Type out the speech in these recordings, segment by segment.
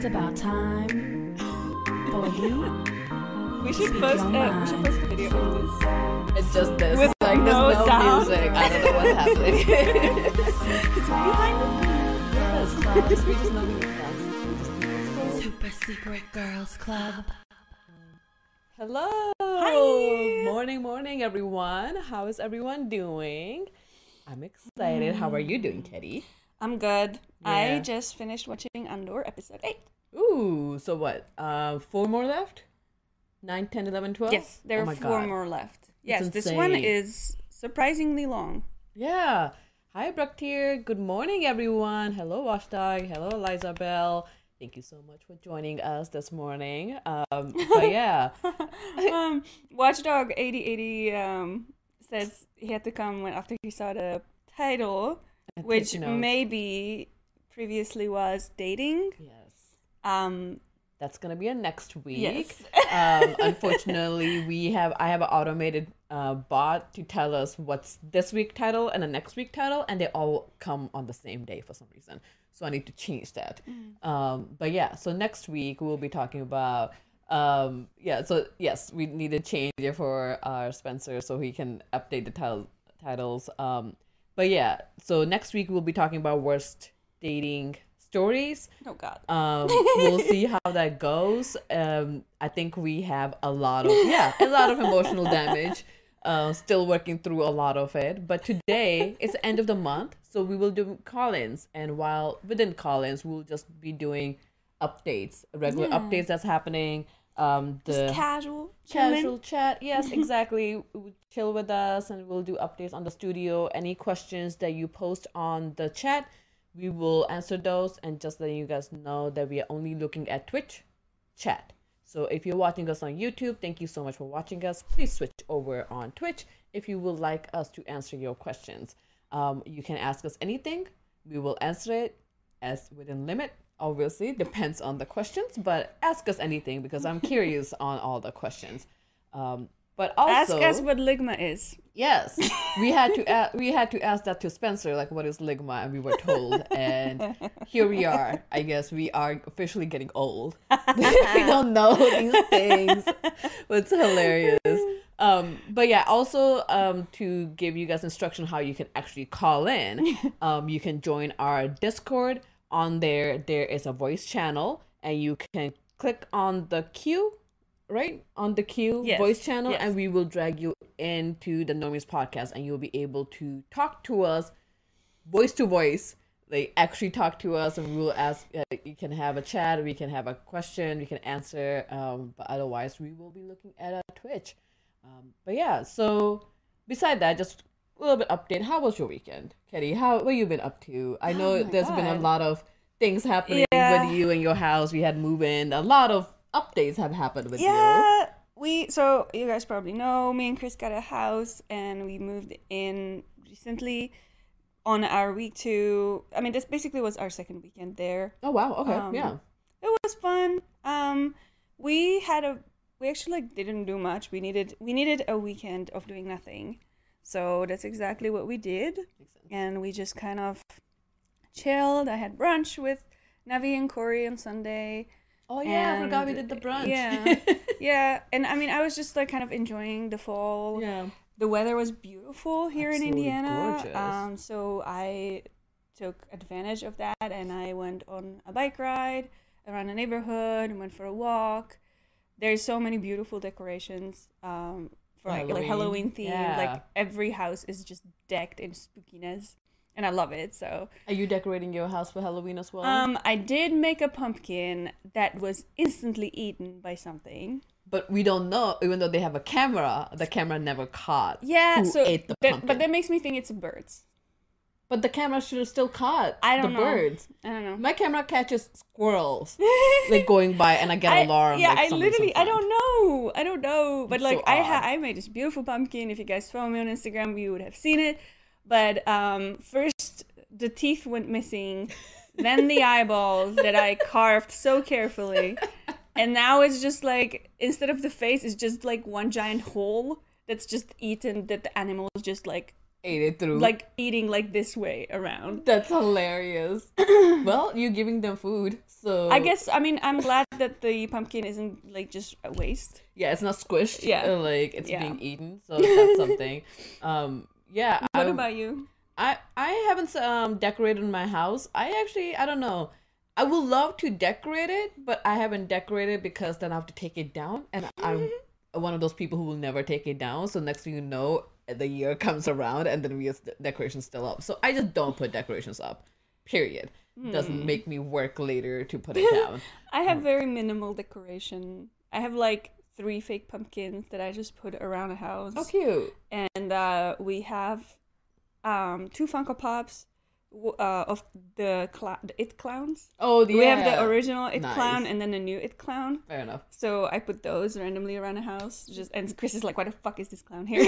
It's about time for you. We should post. your Uh, we should post a video of this. It's just this. With like no there's no sound. music. I don't know what's happening. It's behind yes, but we just know we need. Super Secret Girls Club. Hello. Hi. Morning, morning, everyone. How is everyone doing? I'm excited. How are you doing, Kitty? I'm good. I just finished watching Andor episode 8. Ooh, so what? Uh, four more left? 9, 10, 11, 12? Yes, there Oh are four God. more left. Yes, this one is surprisingly long. Yeah. Hi, Brooke here. Good morning, everyone. Hello, Watchdog. Hello, Eliza Bell. Thank you so much for joining us this morning. Um, but yeah, um, Watchdog 8080 um, says he had to come when after he saw the title, which maybe previously was dating. yes, Um, that's gonna be a next week. yes. um, unfortunately, we have I have an automated uh, bot to tell us what's this week title and the next week title, and they all come on the same day for some reason. So I need to change that. Um, but yeah, so next week we'll be talking about um yeah so yes we need to change it for our spencer so he can update the title titles um but yeah so next week we'll be talking about worst dating stories. Oh God. um we'll see how that goes. Um i think we have a lot of yeah a lot of emotional damage uh still working through a lot of it. But today it's the end of the month so we will do call-ins. And while within call-ins we'll just be doing updates regular Yeah. updates that's happening um the Just casual. casual chat. Yes exactly. Chill with us and we'll do updates on the studio. Any questions that you post on the chat we will answer those and just letting you guys know that we are only looking at twitch chat. So if you're watching us on youtube thank you so much for watching us. Please switch over on twitch if you would like us to answer your questions. Um, you can ask us anything. We will answer it as within limit obviously depends on the questions but ask us anything because i'm curious on all the questions. Um, but also Ask us what Ligma is. Yes. We had to a- we had to ask that to spencer like what is ligma? And we were told and here we are. I guess we are officially getting old. We don't know these things it's hilarious. Um but yeah also um to give you guys instruction how you can actually call in um you can join our discord. On there there is a voice channel and you can click on the queue right on the queue Yes, voice channel yes. and we will drag you into the normies podcast and you'll be able to talk to us voice to voice like actually talk to us and we will ask uh, you can have a chat we can have a question we can answer um but otherwise we will be looking at a twitch um but yeah so beside that just a little bit update how was your weekend Kitty? how what you been up to i know Oh there's been a lot of things happening Yeah. with you and your house we had move in a lot of updates have happened with you Yeah, we so you guys probably know me and Chris got a house and we moved in recently on our week two. I mean, this basically was our second weekend there. oh wow okay Um, yeah It was fun. Um, we had a we actually like didn't do much. We needed we needed a weekend of doing nothing, so that's exactly what we did. And we just kind of chilled. I had brunch with Navi and Corey on Sunday. Oh yeah i forgot we did the brunch yeah. Yeah, and I mean, I was just like kind of enjoying the fall. yeah The weather was beautiful here Absolutely in Indiana. gorgeous. Um, so I took advantage of that and I went on a bike ride around the neighborhood and went for a walk. There's so many beautiful decorations um, for like, like Halloween. theme. Yeah. Like every house is just decked in spookiness, and I love it. So Are you decorating your house for Halloween as well? um, I did make a pumpkin that was instantly eaten by something. but we don't know, even though they have a camera, the camera never caught. Yeah, who so ate the that, pumpkin. but that makes me think it's birds. But the camera should have still caught I don't the know. birds. I don't know. My camera catches squirrels like going by, and I get I- alarmed. Yeah, like I literally, I don't know, I don't know. But It's like, so I ha- odd. I made this beautiful pumpkin. If you guys follow me on Instagram, you would have seen it. But um, first the teeth went missing, then the eyeballs that I carved so carefully, and now it's just like instead of the face, it's just like one giant hole that's just eaten. That the animals just like ate it through. like eating like this way around. that's hilarious. well, you're giving them food, so I guess I mean I'm glad that the pumpkin isn't like just a waste. yeah, it's not squished. Yeah. uh, like it's Yeah. being eaten, so that's something. Um, yeah. What I, about you? I I haven't um decorated my house. I actually I don't know. I would love to decorate it, but I haven't decorated because then I have to take it down, and I'm one of those people who will never take it down. So next thing you know, the year comes around, and then we have decorations still up. So I just don't put decorations up. Period. Doesn't make me work later to put it down. I have very minimal decoration. I have like three fake pumpkins that I just put around the house. Oh, cute. and uh, we have um, two Funko Pops uh, of the, cl- the It Clowns. Oh, yeah. We have the original It Clown and then the new It Clown. Fair enough. So I put those randomly around the house. Just and Chris is like, "Why the fuck is this clown here?"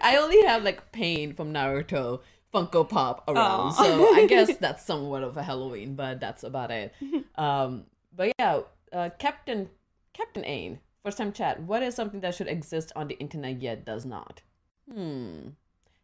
I only have like Pain from Naruto Funko Pop around, Aw. so I guess that's somewhat of a Halloween, but that's about it. Um, but yeah, uh, Captain Captain Ain, first time chat. What is something that should exist on the internet yet does not? Hmm,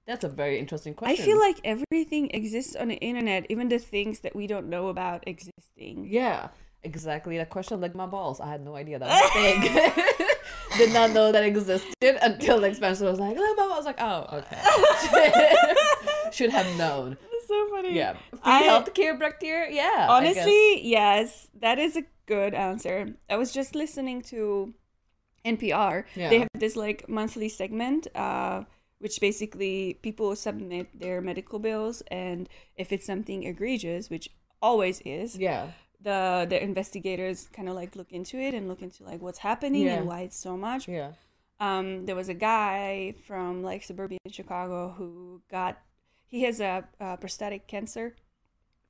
that's a very interesting question. I feel like everything exists on the internet, even the things that we don't know about existing. yeah, exactly. That question ligma balls. I had no idea that was a thing. Did not know that existed until like Spencer was like, "Oh, I was like, oh, okay. Should have known. That's so funny. Yeah. Free I- healthcare bacteria? Yeah. Honestly, yes, that is a good answer. I was just listening to NPR. Yeah. They have this like monthly segment, uh, which basically people submit their medical bills, and if it's something egregious, which always is, Yeah. the the investigators kind of like look into it and look into like what's happening Yeah. and why it's so much. Yeah. Um, there was a guy from like suburban Chicago who got he has a, uh prosthetic cancer.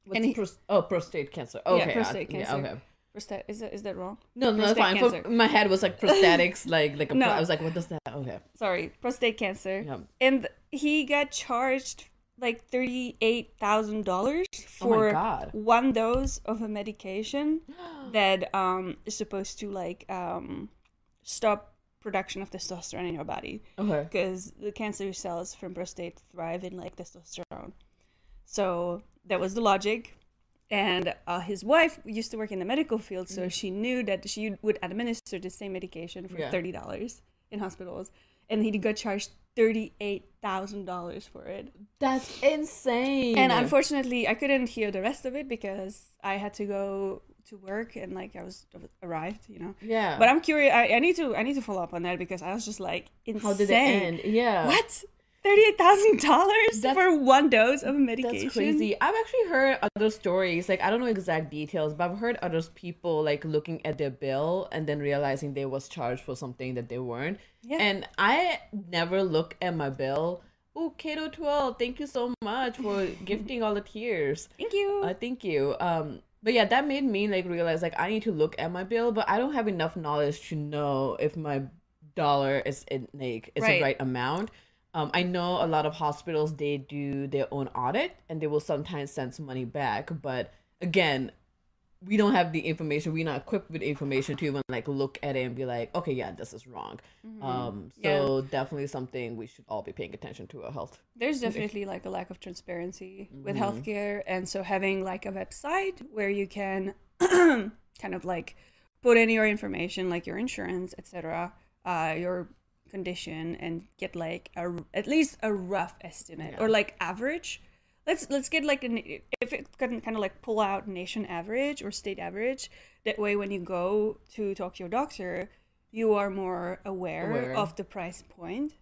What's And he- pros- oh, prostate cancer. Okay. I- prostate yeah, cancer. okay. Prostat is that is that wrong? No, no, that's fine. cancer. For, my head was like prosthetics, like like a No. pro- I was like, what does that? Okay. Sorry, prostate cancer. Yeah. And he got charged like thirty eight thousand dollars Oh for God. one dose of a medication that um is supposed to like um stop production of testosterone in your body Okay. because the cancer cells from prostate thrive in like testosterone. So that was the logic. And uh, his wife used to work in the medical field, so she knew that she would administer the same medication for. Yeah. thirty dollars in hospitals, and he got charged thirty eight thousand dollars for it. That's insane. And unfortunately, I couldn't hear the rest of it because I had to go to work and like I was arrived, you know. yeah. But I'm curious. I, I need to I need to follow up on that because I was just like insane. how did it end? Yeah. What? Thirty-eight thousand dollars for one dose of medication. That's crazy. I've actually heard other stories. Like I don't know exact details, but I've heard other people like looking at their bill and then realizing they was charged for something that they weren't. Yeah. And I never look at my bill. Oh, Kato twelve, thank you so much for gifting all the tears. Thank you. Uh, thank you. Um, but yeah, that made me like realize like I need to look at my bill, but I don't have enough knowledge to know if my dollar is in like is Right. the right amount. Um, I know a lot of hospitals they do their own audit and they will sometimes send some money back, but again, we don't have the information. We're not equipped with information to even like look at it and be like, okay, yeah, this is wrong. Um, so definitely something we should all be paying attention to our health. There's definitely like a lack of transparency with Mm-hmm. healthcare, and so having like a website where you can kind of like put in your information, like your insurance, etc., uh, your condition, and get like a at least a rough estimate or like average. Let's let's get like an if it can kind of like pull out nation average or state average. That way, when you go to talk to your doctor, you are more aware, Aware. of the price point.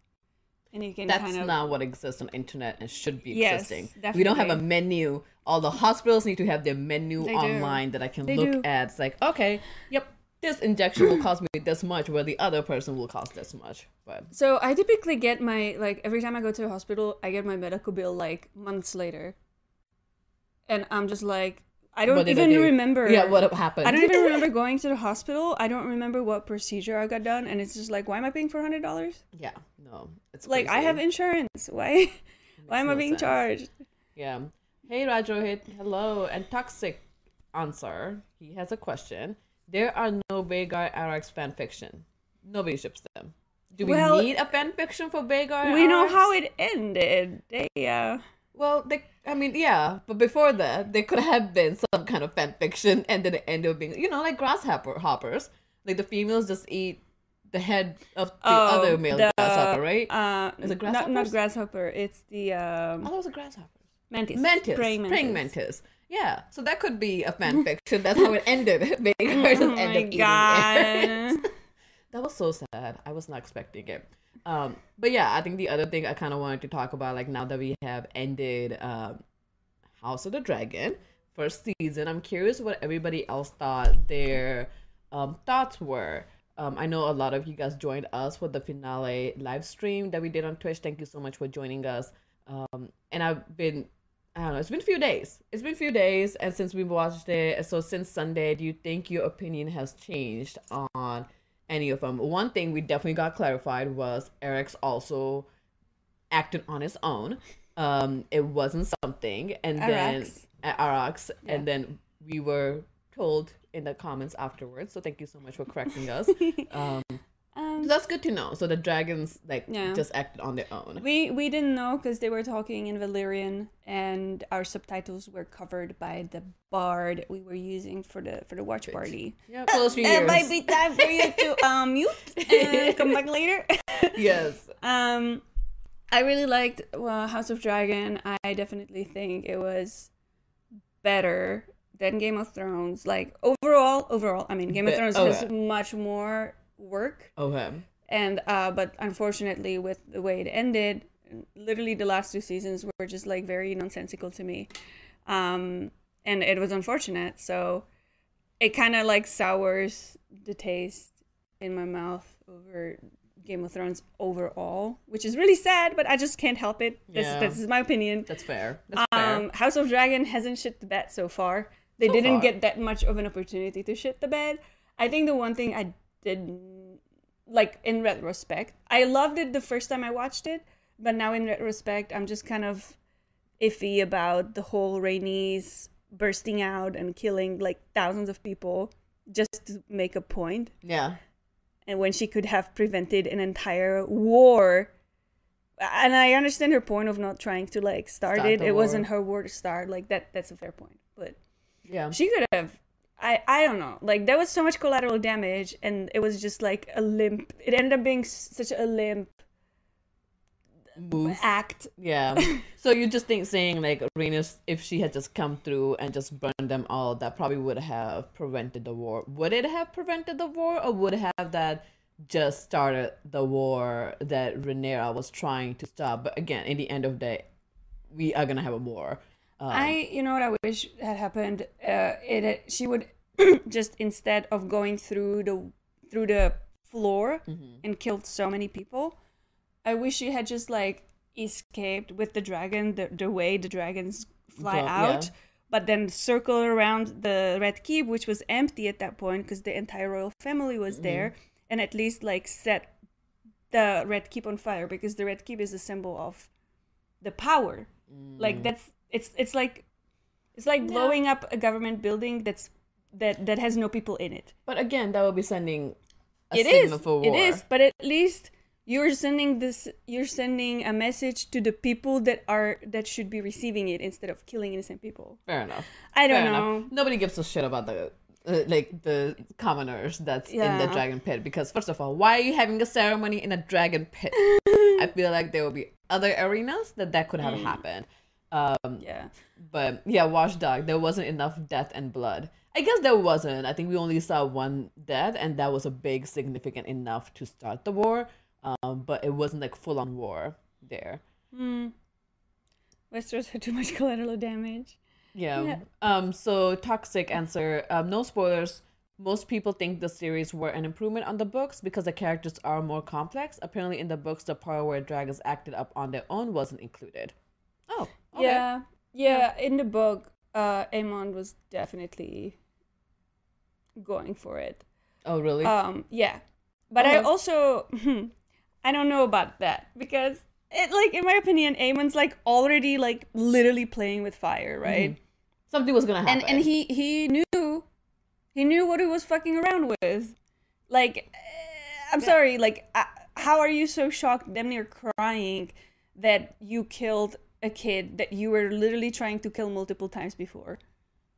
and you can That's kind of not what exists on internet and should be Yes, existing. We don't have a menu. All the hospitals need to have their menu They do. online that I can They look do. at. It's like, okay, yep, this injection will cost me this much, where the other person will cost this much. But So I typically get my like every time I go to the hospital, I get my medical bill like months later, and I'm just like I don't what did I even do? remember. Yeah, what happened? I don't even remember going to the hospital. I don't remember what procedure I got done, and it's just like, why am I paying four hundred dollars? Yeah, no, it's Like I have insurance. Why? Why am I being sense. charged? Yeah. Hey Rajohit, hello. And Toxic answer. He has a question. There are no Vhagar Arrax fan fiction. Nobody ships them. do we Well, need a fan fiction for Vhagar? we know how it ended. They uh Well, they, I mean, yeah, but before that, there could have been some kind of fan fiction, and then it ended up being, you know, like grasshopper hoppers. Like the females just eat the head of the other male the, grasshopper, right? Uh, Is it not, not grasshopper. It's the um, oh, those are grasshoppers. mantis. Mantis, Praying praying mantis. Yeah, so that could be a fan fiction. That's how it ended. Just Oh ended my eating it. That was so sad. I was not expecting it. Um, but yeah, I think the other thing I kind of wanted to talk about, like now that we have ended um, House of the Dragon first season, I'm curious what everybody else thought their um, thoughts were. Um, I know a lot of you guys joined us for the finale live stream that we did on Twitch. Thank you so much for joining us. Um, and I've been, I don't know, it's been a few days. It's been a few days, and since we've watched it, so since Sunday, do you think your opinion has changed on any of them? One thing we definitely got clarified was Arrax also acted on his own. Um, it wasn't something, and then Arrax. uh, Arrax, Yeah. and then we were told in the comments afterwards. So thank you so much for correcting us. um, that's good to know. So the dragons like Yeah. just acted on their own. we we didn't know because they were talking in Valyrian, and our subtitles were covered by the bard we were using for the for the watch party. Yeah, close your It might be time for you to um mute and come back later. yes. Um, I really liked well, House of Dragon. I definitely think it was better than Game of Thrones. Like overall, overall, I mean, Game of Thrones okay. has much more work, Okay. and uh, but unfortunately, with the way it ended, literally the last two seasons were just like very nonsensical to me, um, and it was unfortunate. So it kind of like sours the taste in my mouth over Game of Thrones overall, which is really sad, but I just can't help it. This, Yeah. this is my opinion. That's fair. That's fair. Um, House of Dragon hasn't shit the bed so far. They So didn't far. get that much of an opportunity to shit the bed. I think the one thing I did, like in retrospect, I loved it the first time I watched it, but now in retrospect, I'm just kind of iffy about the whole Rhaenys bursting out and killing like thousands of people just to make a point. Yeah. and when she could have prevented an entire war. And i understand her point of not trying to like start, Start it. it wasn't her war to start. Like that that's a fair point. But Yeah. she could have i i don't know like there was so much collateral damage and it was just like a limp it ended up being s- such a limp Move. act Yeah. so you just think saying like Rhaenys, if she had just come through and just burned them all, that probably would have prevented the war. Would it have prevented the war, or would have that just started the war that Rhaenyra was trying to stop? But again, in the end of the day, we are gonna have a war. Um, I, you know what I wish had happened. Uh, it it- she would just instead of going through the through the floor Mm-hmm. and killed so many people, I wish she had just like escaped with the dragon the the way the dragons fly Go- out, yeah. but then circle around the Red Keep, which was empty at that point because the entire royal family was Mm-hmm. there, and at least like set the Red Keep on fire because the Red Keep is a symbol of the power Mm. like that's it's it's like it's like blowing up a government building that's that that has no people in it But again, that would be sending a It is. signal for war. is but at least you're sending this you're sending a message to the people that are that should be receiving it instead of killing innocent people Fair enough. i don't Fair know enough. Nobody gives a shit about the uh, like the commoners that's in the dragon pit because first of all, why are you having a ceremony in a dragon pit? I feel like there will be other arenas that that could have Mm. happened. Um, yeah but yeah, Watchdog, there wasn't enough death and blood. I guess there wasn't. I think we only saw one death, and that was a big, significant enough to start the war. Um, but it wasn't like full on war there. hmm. westeros had too much collateral damage Yeah. Yeah. Um. So toxic answer. Um. No spoilers. Most people think the series were an improvement on the books because the characters are more complex. Apparently, in the books, the part where dragons acted up on their own wasn't included. Oh. Okay. yeah yeah in the book uh Aemond was definitely going for it Oh, really? Um, yeah, but I also I don't know about that because it like in my opinion, Aemond's like already like literally playing with fire, right? Something was gonna happen. And and he he knew he knew what he was fucking around with. Like, eh, I'm sorry, like I, how are you so shocked, damn near crying, that you killed a kid that you were literally trying to kill multiple times before?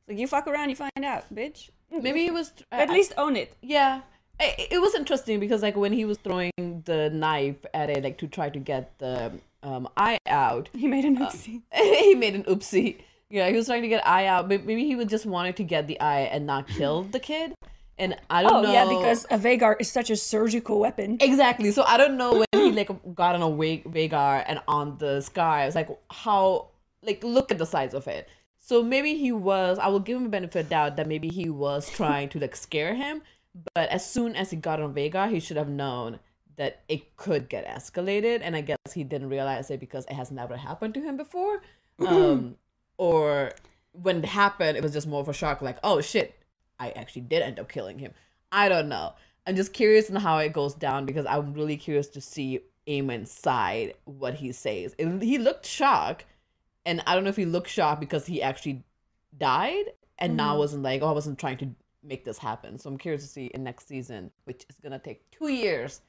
Like you fuck around, you find out, bitch. Maybe he was At least own it. Yeah. It, it was interesting because like when he was throwing the knife at it like to try to get the um eye out, He made an oopsie. he made an oopsie. Yeah, he was trying to get eye out, maybe he was just wanted to get the eye and not kill the kid. And I don't Oh know. yeah, because a Vhagar is such a surgical weapon. exactly. So I don't know when he like got on a Vhagar and on the sky. It's like how like look at the size of it. So maybe he was. I will give him a benefit of doubt that maybe he was trying to like scare him. But as soon as he got on Vhagar, he should have known that it could get escalated. And I guess he didn't realize it because it has never happened to him before. Um, or when it happened, it was just more of a shock. Like, oh shit, I actually did end up killing him. I don't know. I'm just curious on how it goes down because I'm really curious to see Aemond's side, what he says. And he looked shocked, and I don't know if he looked shocked because he actually died and now mm-hmm. wasn't like, oh, I wasn't trying to make this happen. So I'm curious to see in next season, which is gonna take two years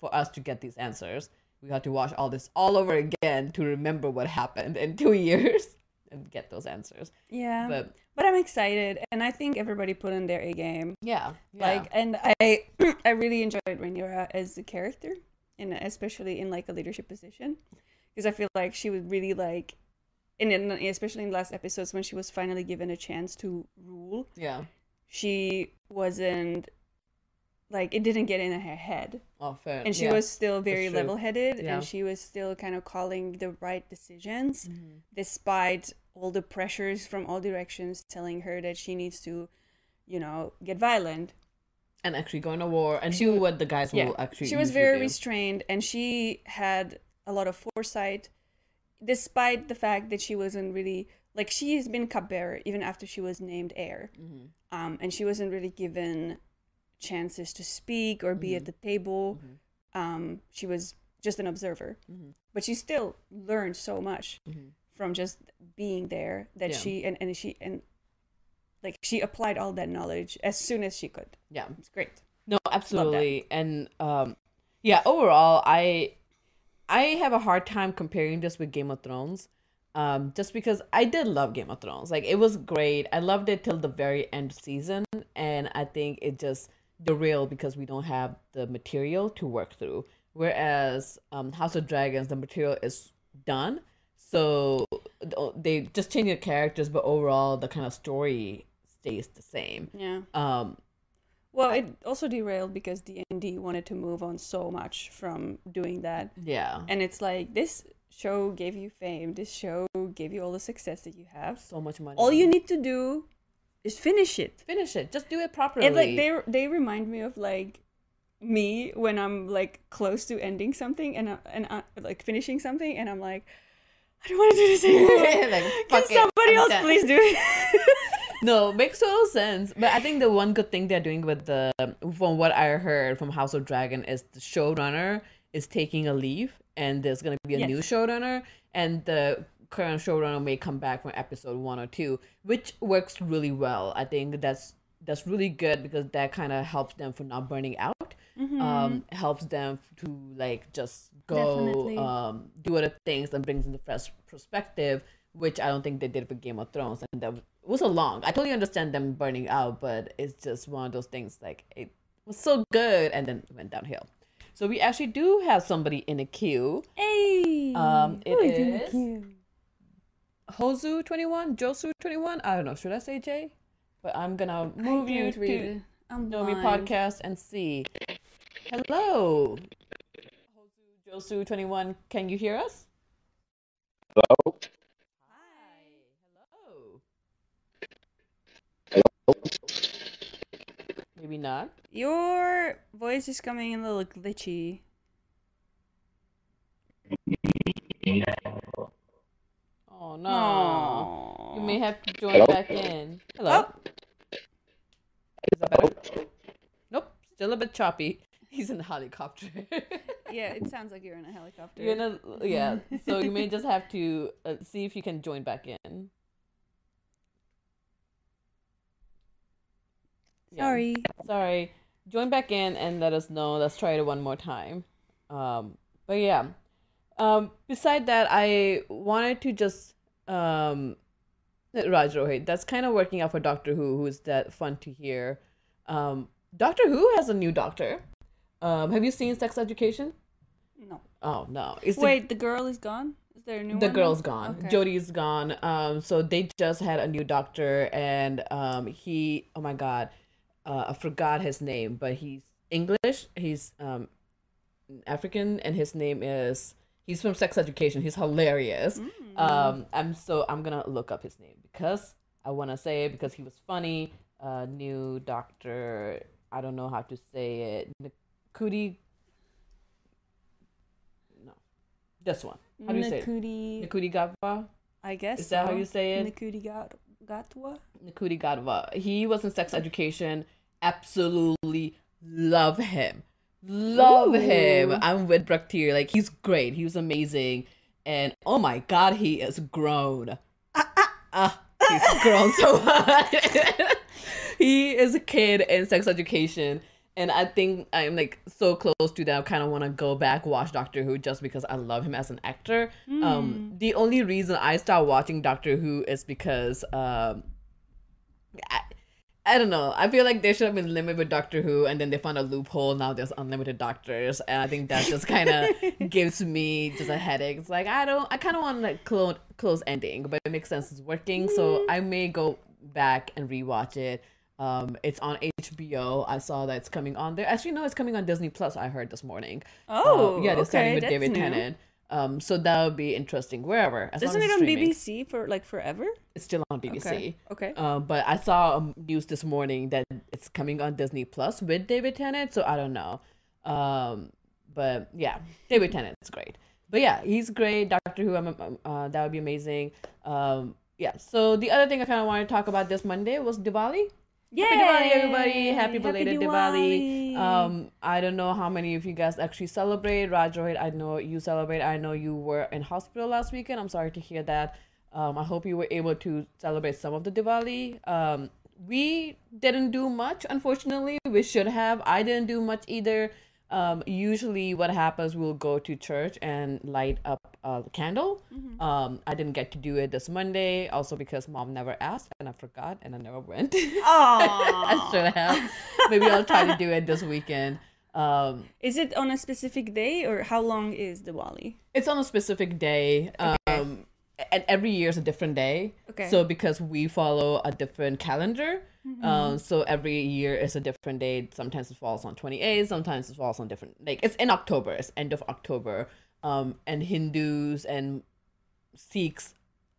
for us to get these answers. We have to watch all this all over again to remember what happened in two years and get those answers. Yeah. But But I'm excited, and I think everybody put in their A game. yeah, yeah. Like, and I, I really enjoyed Rhaenyra as a character, and especially in like a leadership position, because I feel like she was really like, and in, especially in the last episodes when she was finally given a chance to rule, yeah. she wasn't like it didn't get in her head Oh, fair. and she yeah. was still very level-headed Yeah. and she was still kind of calling the right decisions Mhm. despite all the pressures from all directions telling her that she needs to you know get violent and actually going to war and She do what the guys yeah will actually. she was very do. restrained and she had a lot of foresight despite the fact that she wasn't really like she has been cupbearer even after she was named heir Mhm. um, and she wasn't really given chances to speak or be at the table. Mhm. Um, she was just an observer, Mhm. but she still learned so much Mhm. From just being there that Yeah. she and, and she and like she applied all that knowledge as soon as she could. Yeah. It's great. No, absolutely. And um yeah, overall I I have a hard time comparing this with Game of Thrones. Um, just because I did love Game of Thrones. Like it was great. I loved it till the very end season and I think it just derailed because we don't have the material to work through. Whereas um House of Dragons the material is done. So they just change the characters but overall the kind of story stays the same. Yeah. Um Well, it also derailed because D and D wanted to move on so much from doing that, yeah. and it's like this show gave you fame. This show gave you all the success that you have. so much money. All you need to do is finish it. finish it. Just do it properly. And like they they remind me of like me when I'm like close to ending something and I, and I, like finishing something and I'm like I don't want to do this anymore. Like, Can fuck it, somebody else done. please do it? no, makes total sense. But I think the one good thing they're doing with the, from what I heard from House of Dragon, is the showrunner is taking a leave, and there's gonna be a new Yes. showrunner, and the current showrunner may come back from episode one or two, which works really well. I think that's that's really good because that kind of helps them from not burning out. Um, helps them to like just go um do other things and brings in the fresh perspective, which I don't think they did for Game of Thrones, and that was a long. I totally understand them burning out, but it's just one of those things like it was so good and then went downhill. So we actually do have somebody in a queue. hey. Um, it who in the queue? Hozu twenty one, Josu twenty one. I don't know. Should I say J? But I'm gonna move you to Nomi podcast and see. Hello, Hozu Josu twenty one. Can you hear us? Hello? Hi. Hello. Maybe not. Your voice is coming in a little glitchy. Oh no. Aww. You may have to join Hello? back in. Hello. Oh, Is that better? Nope. Still a bit choppy. He's in a helicopter. yeah, it sounds like you're in a helicopter. You're in a yeah. So you may just have to uh, see if you can join back in. Yeah. Sorry. Sorry. Join back in and let us know. Let's try it one more time. Um, but yeah. Um, beside that, I wanted to just um, Raj Rohit. That's kind of working out for Doctor Who, who's that fun to hear. Um, Doctor Who has a new doctor. Um, have you seen Sex Education? No. Oh no! It's Wait, the girl is gone. Is there a new one? the one? girl's gone. Okay. Jodie's gone. Um, so they just had a new doctor, and um, he. Oh my god, uh, I forgot his name, but he's English. He's um, African, and his name is. He's from Sex Education. He's hilarious. Mm. Um, I'm so I'm gonna look up his name because I want to say it because he was funny. Uh, new doctor. I don't know how to say it. Nakudi. No, this one. How do you say it? Nakudi, Nakudi Gadwa? I guess. Is that how you say it? Nakudi Gat- Gatwa? Nakudi Gadwa. He was in sex education. Absolutely love him. Love him. I'm with Braktir. Like he's great. He was amazing. And oh my god, he is grown. Ah, ah. Ah, he's grown so much. he is a kid in sex education. And I think I'm like so close to that. I kind of want to go back watch Doctor Who just because I love him as an actor. Um, the only reason I started watching Doctor Who is because um, I, I don't know. I feel like they should have been limited with Doctor Who, and then they found a loophole. Now there's unlimited doctors, and I think that just kind of gives me just a headache. It's like I don't. I kind of want like close close ending, but it makes sense. It's working, so I may go back and rewatch it. Um, it's on HBO. I saw that it's coming on there. Actually, no, it's coming on Disney Plus. I heard this morning. Oh, Uh, yeah, they're starting with David new. Tennant. Um, so that would be interesting. Wherever, as Isn't as it on streaming. BBC for like forever? It's still on BBC. Okay. Okay. Um, but I saw um, news this morning that it's coming on Disney Plus with David Tennant, so I don't know. Um, but yeah, David Tennant's great. But yeah, he's great. Doctor Who, I'm, uh, that would be amazing. Um, yeah. So the other thing I kind of wanted to talk about this Monday was Diwali. Happy Diwali, everybody! Happy belated Diwali. Um, I don't know how many of you guys actually celebrate. Rajrohit, I know you celebrate. I know you were in hospital last weekend. I'm sorry to hear that. Um, I hope you were able to celebrate some of the Diwali. Um, we didn't do much, unfortunately. We should have. I didn't do much either. Um, usually, what happens, we'll go to church and light up a candle. Um, I didn't get to do it this Monday, also because mom never asked and I forgot and I never went. Oh I should have. Maybe I'll try to do it this weekend. Um, Is it on a specific day or how long is Diwali? it's on a specific day. Um, and every year is a different day. Okay. So because we follow a different calendar, um, so every year is a different day. Sometimes it falls on 28, sometimes it falls on different. Like it's in October. It's end of October. Um, and Hindus and Sikhs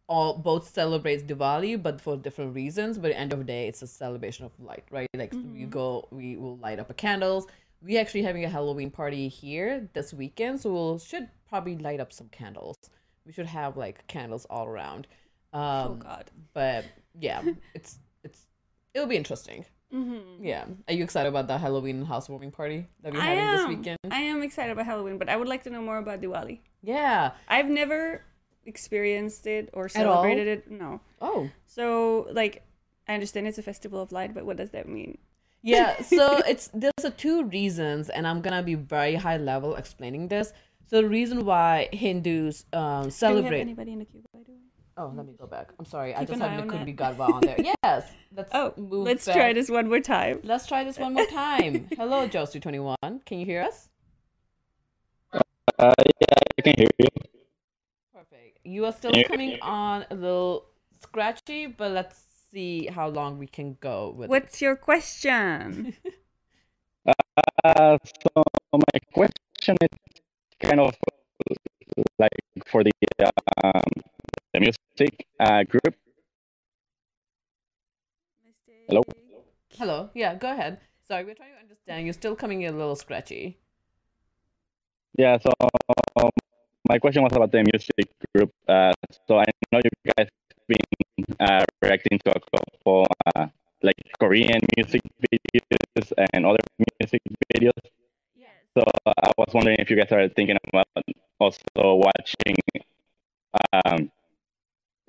all both celebrates Diwali, but for different reasons. But at the end of the day, it's a celebration of light, right? Like we go, we will light up a candles. We actually having a Halloween party here this weekend, so we'll should probably light up some candles. We should have like candles all around. Um, oh God. but yeah, it's it'll be interesting. Mm-hmm. Yeah, are you excited about the Halloween housewarming party that we're I having this weekend? I am excited about Halloween, but I would like to know more about Diwali. Yeah. I've never experienced it or celebrated it. No. Oh. So like, I understand it's a festival of light, but what does that mean? Yeah, so it's there's a two reasons, and I'm gonna be very high level explaining this. So the reason why Hindus um, Do we have celebrate. anybody in the queue, by the way? Oh, let me go back. I'm sorry, I just an had eye on Nakundi that. Gadwa on there. Yes, let's Oh, move let's back. try this one more time. Let's try this one more time. Hello, Josie21. Can you hear us? Uh, yeah, I can hear you. Perfect. You are still coming on a little scratchy, but let's see how long we can go with it. What's your question? Uh, so my question is kind of like for the um, the music uh, group. Hello? Hello. Yeah, go ahead. Sorry, we're trying to understand. You're still coming in a little scratchy. Yeah, so um, my question was about the music group. Uh, so I know you guys been uh, reacting to a couple uh, like Korean music videos and other music videos. Yes. So I was wondering if you guys are thinking about also watching um,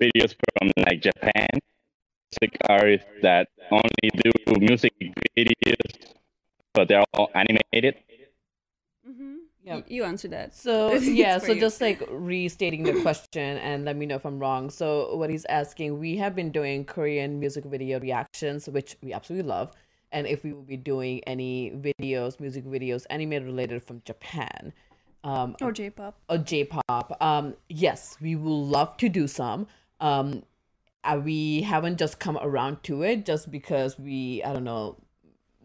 videos from like Japan, music artists that only do music videos, but they're all animated. Mm-hmm. Yeah. You answer that. So yeah, so you. just like restating the question and let me know if I'm wrong. So what he's asking, we have been doing Korean music video reactions, which we absolutely love. And if we will be doing any videos, music videos, anime related from Japan, um, or J-pop. or J-pop, um, yes, we will love to do some. Um, uh, we haven't just come around to it just because we, I don't know,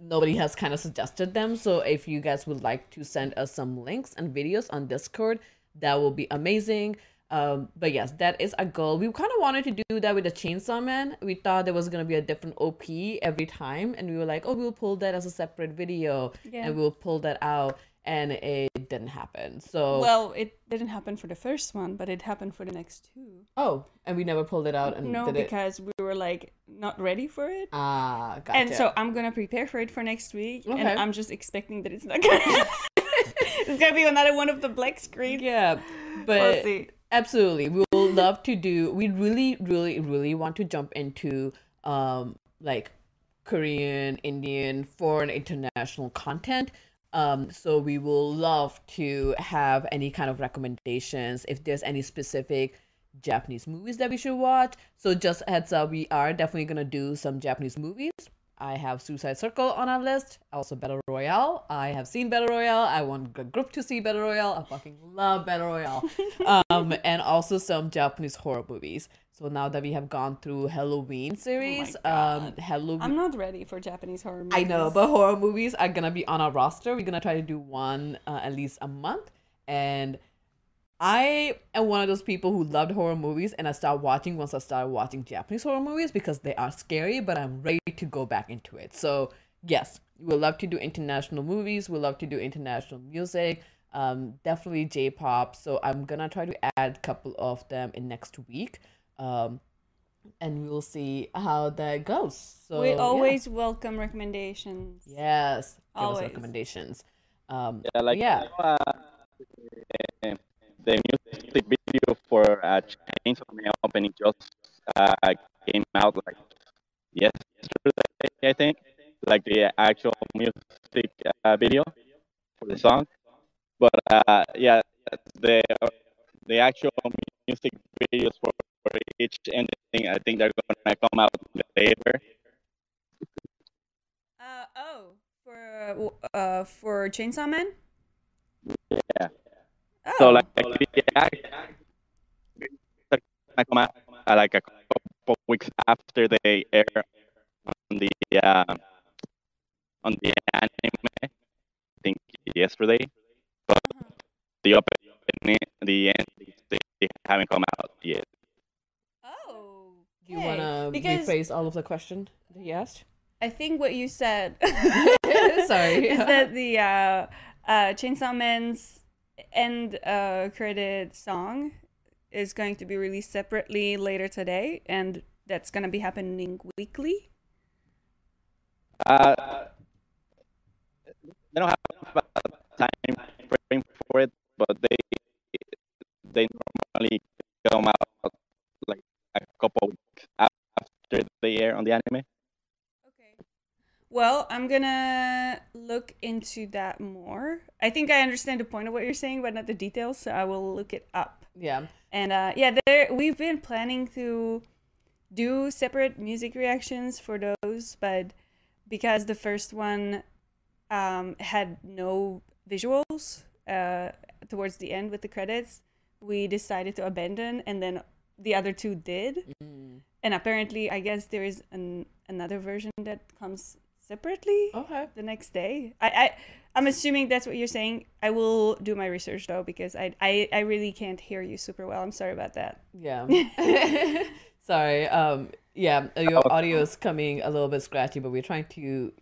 nobody has kind of suggested them. So if you guys would like to send us some links and videos on Discord, that will be amazing. Um, but yes, that is a goal. We kind of wanted to do that with the Chainsaw Man. We thought there was gonna be a different OP every time, and we were like, oh, we'll pull that as a separate video, Yeah. and we'll pull that out, and it didn't happen. So Well, it didn't happen for the first one, but it happened for the next two. oh, and we never pulled it out and no, did it. because we were like not ready for it. Ah, gotcha. And so I'm gonna prepare for it for next week, Okay. and I'm just expecting that it's not gonna. it's gonna be another one of the black screens. yeah, we'll but see. absolutely, we will love to do. We really, really, really want to jump into um like Korean, Indian, foreign, international content. Um, so we will love to have any kind of recommendations if there's any specific Japanese movies that we should watch. So just heads up, we are definitely gonna do some Japanese movies. I have Suicide Circle on our list. Also Battle Royale. I have seen Battle Royale. I want the group to see Battle Royale. I fucking love Battle Royale. um, and also some Japanese horror movies. So now that we have gone through Halloween series, um, Halloween. I'm not ready for Japanese horror movies. I know, but horror movies are gonna be on our roster. We're gonna try to do one uh, at least a month, and I am one of those people who loved horror movies, and I started watching once I started watching Japanese horror movies because they are scary, but I'm ready to go back into it. So yes, we'll love to do international movies. We'll love to do international music. Um, definitely J-pop. So I'm gonna try to add a couple of them in next week. Um, and we'll see how that goes. So we yeah. always welcome recommendations. Yes, give us Always. recommendations. Um, Yeah, like yeah, you know, uh, the, the music video for uh, Chainsaw Man opening just uh, came out like yesterday, I think. Like the actual music uh, video for the song. But uh, yeah, the the actual music videos for, for each ending, I think they're gonna come out later. Uh, oh, for uh for Chainsaw Man. Yeah. Oh, So like, like act gonna come out uh, like a couple weeks after they air on the uh, on the anime. I think yesterday, but the opening, the end, they haven't come out yet. oh. do you okay. want to because rephrase all of the question that he asked? I think what you said. Sorry. is that the uh, uh, Chainsaw Man's end uh, credit song is going to be released separately later today, and that's gonna be happening weekly. Uh, they don't have a time frame for it, but they they normally come out like a couple weeks after they air on the anime. Okay. Well, I'm gonna look into that more. I think I understand the point of what you're saying, but not the details. So I will look it up. Yeah. And uh, yeah, there we've been planning to do separate music reactions for those, but because the first one um, had no visuals uh, towards the end with the credits, we decided to abandon, and then the other two did. Mm. And apparently, I guess there is an another version that comes separately Okay. the next day. I, I I'm assuming that's what you're saying. I will do my research though because I I, I really can't hear you super well. I'm sorry about that. Yeah. Sorry. Um. Yeah. Your audio is coming a little bit scratchy, but we're trying to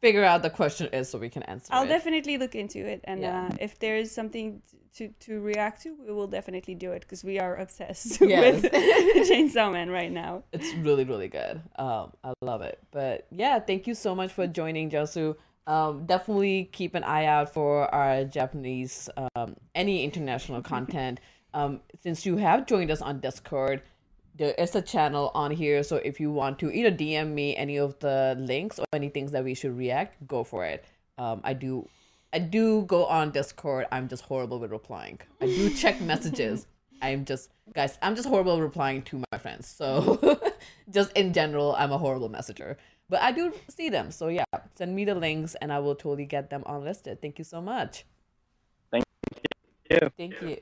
figure out the question is so we can answer I'll it. definitely look into it, and Yeah. uh, if there is something to to react to, we will definitely do it because we are obsessed Yes. with Chainsaw Man right now. it's really really good um i love it but yeah thank you so much for joining josu um definitely keep an eye out for our japanese um any international content um since you have joined us on discord there is a channel on here so if you want to either dm me any of the links or any things that we should react go for it um i do I do go on Discord. I'm just horrible with replying. I do check messages. I'm just guys. I'm just horrible replying to my friends. So just in general, I'm a horrible messenger. But I do see them. So yeah, send me the links and I will totally get them unlisted. Thank you so much. Thank you. Thank you.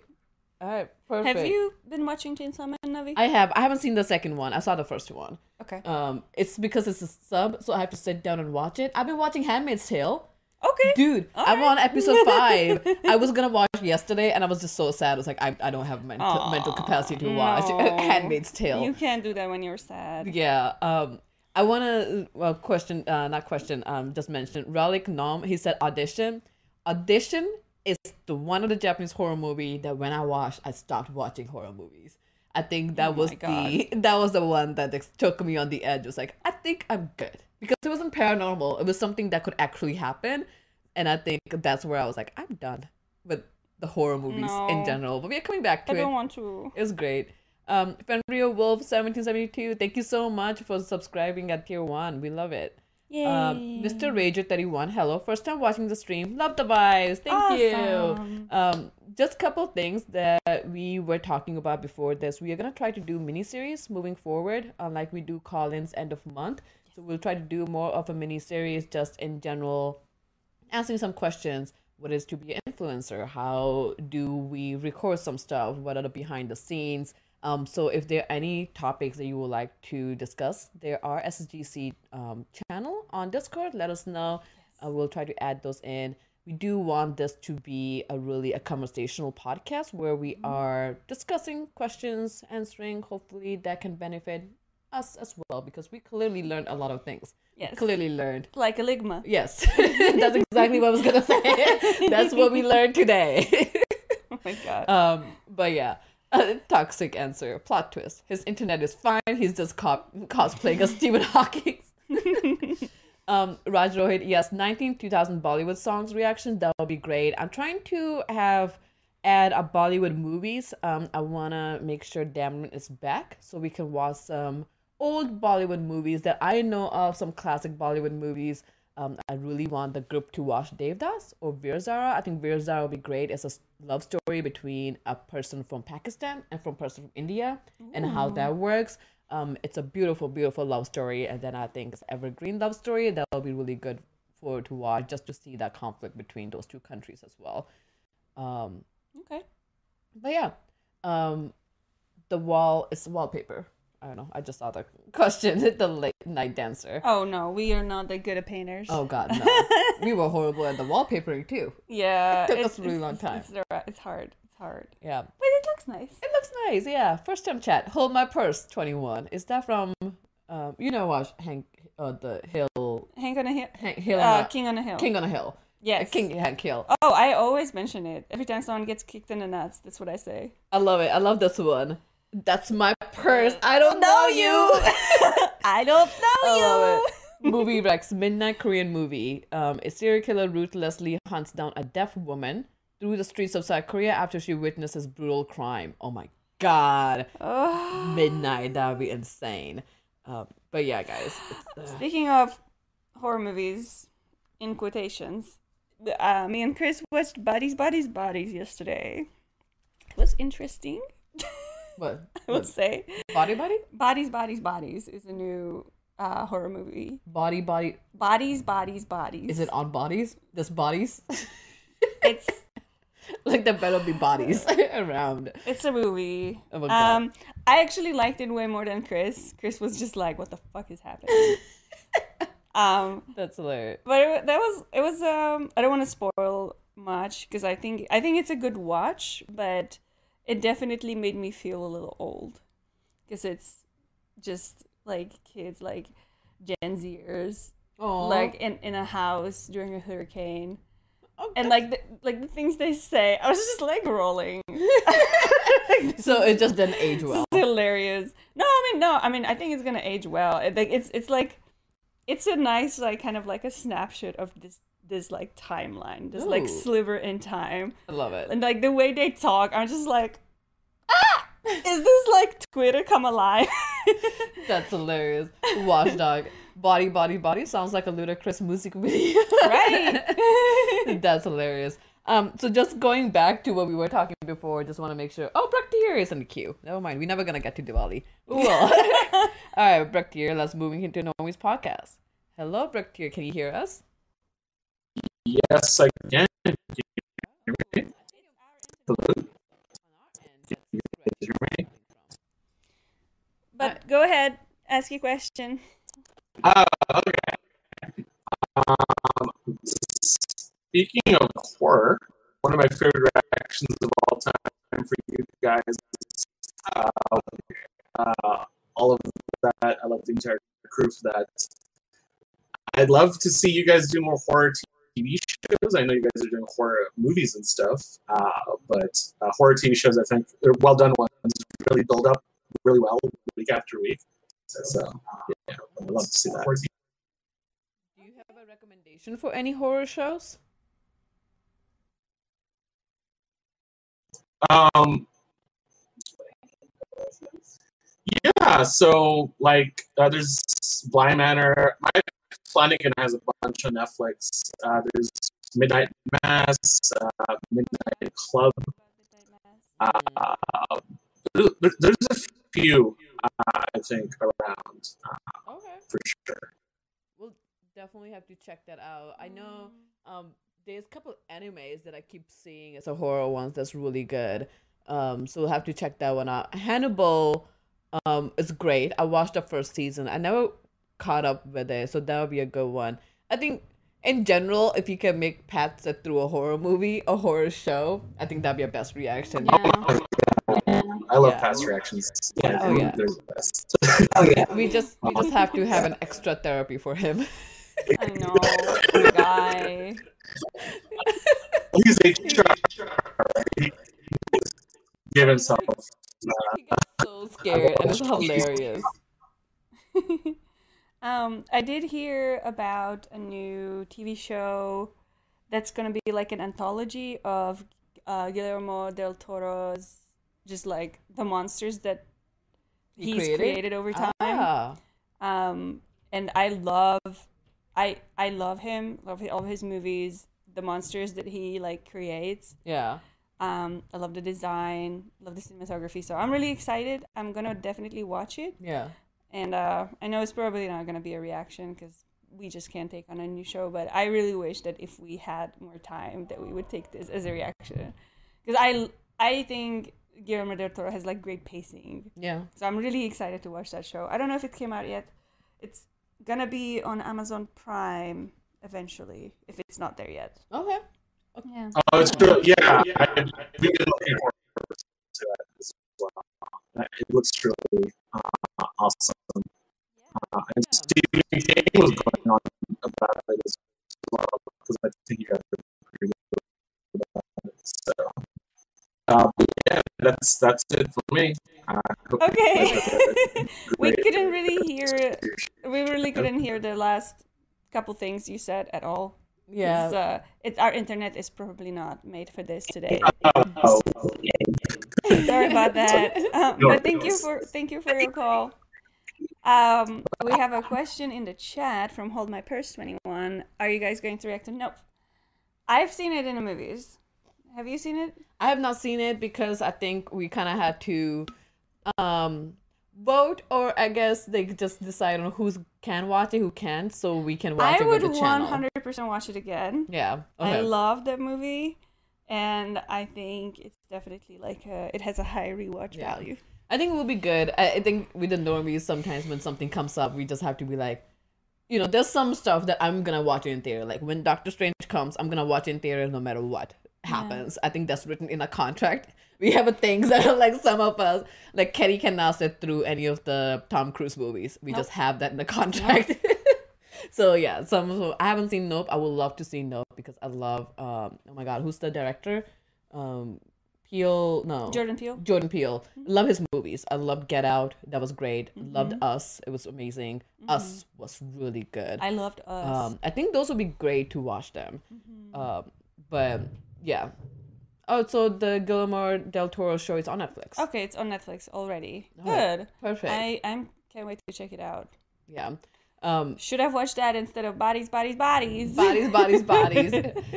All right, perfect. Have you been watching Chainsaw Man, Navi? I have. I haven't seen the second one. I saw the first one. okay. Um, it's because it's a sub, so I have to sit down and watch it. I've been watching Handmaid's Tale. Okay. Dude, All I'm on episode five. I was gonna watch yesterday, and I was just so sad. I was like, I, I don't have mental Aw, mental capacity to watch no. Handmaid's Tale. You can't do that when you're sad. Yeah. Um, I wanna well question, uh, not question. Um, just mention Relic Nom. He said audition. Audition is the one of the Japanese horror movie that when I watched, I stopped watching horror movies. I think that Oh was the that was the one that took me on the edge. It was like I think I'm good because it wasn't paranormal. It was something that could actually happen, and I think that's where I was like I'm done with the horror movies in general. But we're coming back to I it. don't want to. It was great. Um, Fenrio Wolf 1772, thank you so much for subscribing at tier one. We love it. Um, Mr. Rager 31, hello. First time watching the stream. Love the vibes. Thank you. Um, just a couple things that we were talking about before this. We are gonna try to do mini series moving forward, uh, like we do call-ins end of month. So we'll try to do more of a mini series, just in general, answering some questions. What is to be an influencer? How do we record some stuff? What are the behind the scenes? Um, so if there are any topics that you would like to discuss, there are SSGC um, channel on Discord. Let us know. Uh, we'll try to add those in. We do want this to be a really a conversational podcast where we are discussing questions, answering. Hopefully, that can benefit us as well because we clearly learned a lot of things. Yes. Clearly learned. Like a ligma. Yes, that's exactly what I was gonna say. That's what we learned today. Oh my god. um, but yeah, uh, toxic answer, plot twist. His internet is fine. He's just cop- cosplaying as Stephen Hawking. um, Raj Rohit, yes, 19 2000 Bollywood songs reaction. That would be great. I'm trying to have add a Bollywood movies. Um, I wanna make sure Damron is back so we can watch some old Bollywood movies that I know of. Some classic Bollywood movies. Um, I really want the group to watch Devdas or Veer Zara. I think Veer Zara will be great. It's a love story between a person from Pakistan and from person from India and how that works. Um, it's a beautiful, beautiful love story, and then I think it's evergreen love story that will be really good for to watch just to see that conflict between those two countries as well. Um, okay. but yeah, um, the wall is wallpaper. I don't know. I just saw the question. the late night dancer. Oh no, we are not that good at painters. Oh God, no. we were horrible at the wallpapering too. yeah. It took us a really long time. It's, it's, hard. It's hard. Yeah, But it looks nice. it looks nice. Yeah, first time chat. Hold my purse. Twenty one. Is that from? Um, you know, watch Hank. Uh, the hill. Hank on a hill. Hank Hill. Uh, on a- King on a hill. King on a hill. Yes. King Hank Hill. Oh, I always mention it every time someone gets kicked in the nuts. That's what I say. I love it. I love this one. That's my purse. I don't know you. I don't know you. movie Rex, midnight Korean movie. Um, a serial killer ruthlessly hunts down a deaf woman through the streets of South Korea after she witnesses brutal crime. Oh my god, Oh. midnight. That would be insane. Um, but yeah, guys. uh, Speaking of horror movies, in quotations, uh, me and Chris watched Bodies, Bodies, Bodies yesterday. It was interesting, what? I will what? say. Body, body, Bodies, Bodies, Bodies is a new uh, horror movie. body, body. Bodies, Bodies, Bodies. Is it on bodies? Just bodies? It's like there better be bodies around. it's a movie. Oh um, I actually liked it way more than Chris. Chris was just like, "What the fuck is happening?" um, That's hilarious. but it, that was it was um i don't want to spoil much because i think i think it's a good watch but it definitely made me feel a little old because it's just like kids like gen zers Oh, like in, in a house during a hurricane and like the, like the things they say i was just like rolling so it just didn't age well. It's hilarious. No, I mean no, I mean I think it's gonna age well. It, like it's it's like it's a nice like kind of like a snapshot of this this like timeline, this like sliver in time, I love it. and like the way they talk, I'm just like, ah, is this like Twitter come alive? That's hilarious. Watchdog. Body, body, body sounds like a Ludacris music video. right. That's hilarious. Um, so just going back to what we were talking before, just want to make sure. Oh, Braktir is in the queue. Never mind. We're never gonna get to Diwali. We will. All right, Braktir. Let's moving into Nomi's podcast. Hello, Braktir. Can you hear us? Yes, I can. Can you hear me? Hello? Can you hear me? But go ahead, ask your question. Ah, okay. Um, speaking of horror, one of my favorite reactions of all time for you guys is uh, uh, all of that. I love the entire crew for that. I'd love to see you guys do more horror TV shows. I know you guys are doing horror movies and stuff, uh, but uh, horror TV shows, I think, they're well done ones, really build up really well week after week. So, yeah, I'd love to see that. Do you have a recommendation for any horror shows? Um, yeah, so like uh, there's Bly Manor. Mike Flanagan has a bunch on Netflix. Uh, there's Midnight Mass, uh, Midnight Club. Uh, there- there's a few, uh, I think, around uh, Okay. for sure. We'll definitely have to check that out. I know um there's a couple animes that I keep seeing as a horror ones that's really good. Um so we'll have to check that one out. Hannibal um is great. I watched the first season. I never caught up with it, so that would be a good one. I think in general, if you can make Pat sit through a horror movie, a horror show, I think that'd be a best reaction. Yeah. Oh, I love Yeah. Pat's reactions. Oh, yeah. They're the best. Oh, we just we just have to have an extra therapy for him. I know, poor guy. He's HR. He- Give himself. he gets so uh, scared and it's hilarious. Um, I did hear about a new TV show that's gonna be like an anthology of uh, Guillermo del Toro's, just like the monsters that He he's created? created, over time. Ah, Um, and I love, I I love him. Love all of his movies. The monsters that he like creates. yeah. Um, I love the design. Love the cinematography. So I'm really excited. I'm gonna definitely watch it. Yeah. And uh, I know it's probably not going to be a reaction because we just can't take on a new show. But I really wish that if we had more time, that we would take this as a reaction. Because I, I think Guillermo del Toro has like great pacing. Yeah. So I'm really excited to watch that show. I don't know if it came out yet. It's gonna be on Amazon Prime eventually, if it's not there yet. Okay. Yeah. Oh, it's true. Yeah, I, we've been looking forward to that as well. Uh, It looks really uh, awesome. Uh, and Stephen King was going on about it as well because I think he got pretty good about it. So, uh, but yeah, that's that's it for me. Uh, you Okay. guys we couldn't really hear. We really couldn't hear the last couple things you said at all. Yeah. It's, uh, it's our internet is probably not made for this today. Oh, Sorry about that. Um, No but thank you for thank you for your call. Um, we have a question in the chat from Hold My Purse Twenty One. Are you guys going to react to? Nope. I've seen it in the movies. Have you seen it? I have not seen it because I think we kind of had to um vote or I guess they just decide on who's can watch it, who can't, so we can watch I it would with the one hundred percent watch it again. Yeah. I love that movie, and I think it's definitely like a, it has a high rewatch Yeah. value. I think it will be good. I, I think with the normies, sometimes when something comes up, we just have to be like, you know, there's some stuff that I'm gonna watch in theater. Like when Doctor Strange comes, I'm gonna watch in theater no matter what happens. I think that's written in a contract. We have a things that are like some of us, like Kenny cannot sit through any of the Tom Cruise movies. We just have that in the contract. so yeah, some so I haven't seen Nope. I would love to see Nope because I love. Um, oh my God, who's the director? Um, Peele. No, Jordan Peele. Jordan Peele. Love his movies. I loved Get Out. That was great. Loved Us. It was amazing. Us was really good. I loved Us. um, I think those would be great to watch them. Um, but yeah. Oh, so the Guillermo del Toro show is on Netflix. okay, it's on Netflix already. Good. Perfect. I I'm can't wait to check it out. Yeah. Um, Should have watched that instead of bodies, bodies, bodies. bodies, bodies, bodies.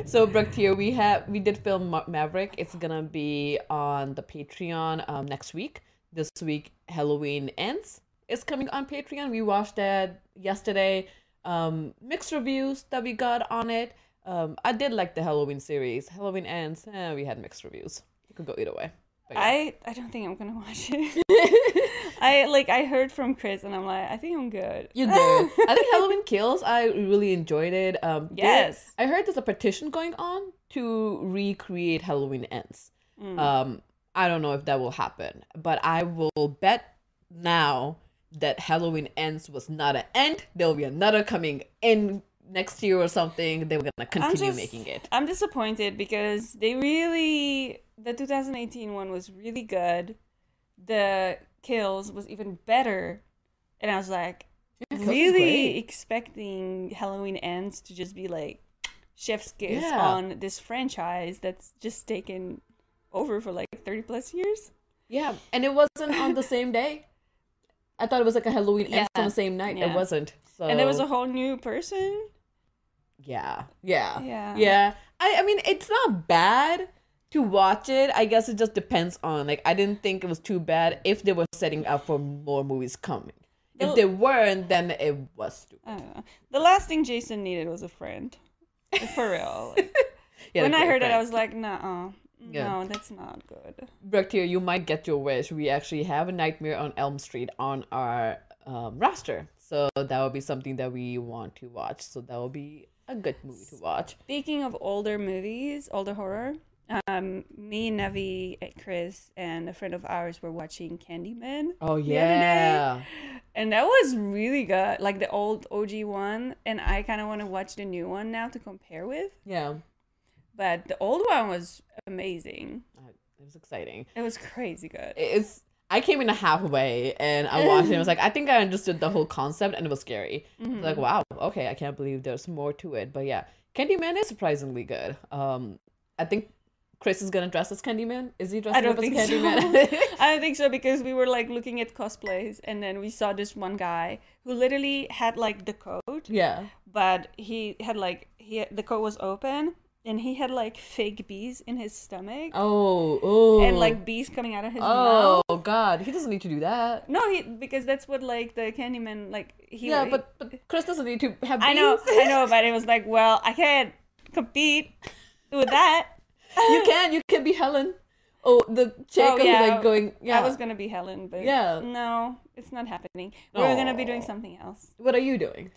so here, we have we did film Ma- Maverick. It's gonna be on the Patreon um, next week. This week Halloween ends. It's coming on Patreon. We watched that yesterday. Um, mixed reviews that we got on it. Um, I did like the Halloween series. Halloween ends. Eh, we had mixed reviews. It could go either way. Yeah. I I don't think I'm gonna watch it. I like I heard from Chris and I'm like I think I'm good. You did. I think Halloween Kills. I really enjoyed it. Um, there- Yes. I heard there's a petition going on to recreate Halloween Ends. Mm. Um, I don't know if that will happen, but I will bet now that Halloween Ends was not an end. There will be another coming in next year or something. They were gonna continue just- making it. I'm disappointed because they really the 2018 one was really good. The kills was even better, and I was like Yeah, really expecting Halloween ends to just be like chef's kiss Yeah. on this franchise that's just taken over for like 30 plus years. Yeah, and it wasn't on the same day. I thought it was like a Halloween Ends on the same night. Yeah. It wasn't. So And there was a whole new person. Yeah, yeah. Yeah. Yeah. I, I mean, it's not bad to watch it. I guess it just depends on, like, I didn't think it was too bad if they were setting up for more movies coming. If they weren't, then it was stupid. I don't know. The last thing Jason needed was a friend. For real. Like, Yeah, when I heard it, I was like, nah, Yeah. no, that's not good. Brooke, here, you might get your wish. We actually have a Nightmare on Elm Street on our um, roster. So that will be something that we want to watch. So that will be a good movie to watch. Speaking of older movies, older horror, um, me, Navi, Chris, and a friend of ours were watching Candyman. Oh, the other day. yeah. And that was really good, like the old OG one. And I kind of want to watch the new one now to compare with. Yeah. But the old one was amazing. Uh, It was exciting. It was crazy good. it's I came in a halfway and I watched it and I was like, I think I understood the whole concept and it was scary. I was like, wow, okay, I can't believe there's more to it. But yeah, Candyman is surprisingly good. Um I think Chris is gonna dress as Candyman. Is he dressed up as think so. Candyman? I don't think so because we were like looking at cosplays and then we saw this one guy who literally had like the coat, yeah. but he had like he the coat was open and he had like fake bees in his stomach Oh, oh. and like bees coming out of his oh, mouth. Oh god, he doesn't need to do that. No, he because that's what like the Candyman like he. yeah, but, but Chris doesn't need to have Bees. I know. I know, but it was like, well, I can't compete with that. you can, you can be Helen. Oh, the chick Oh, yeah. like going yeah. I was gonna be Helen, but Yeah. no, it's not happening. We're gonna be doing something else. What are you doing?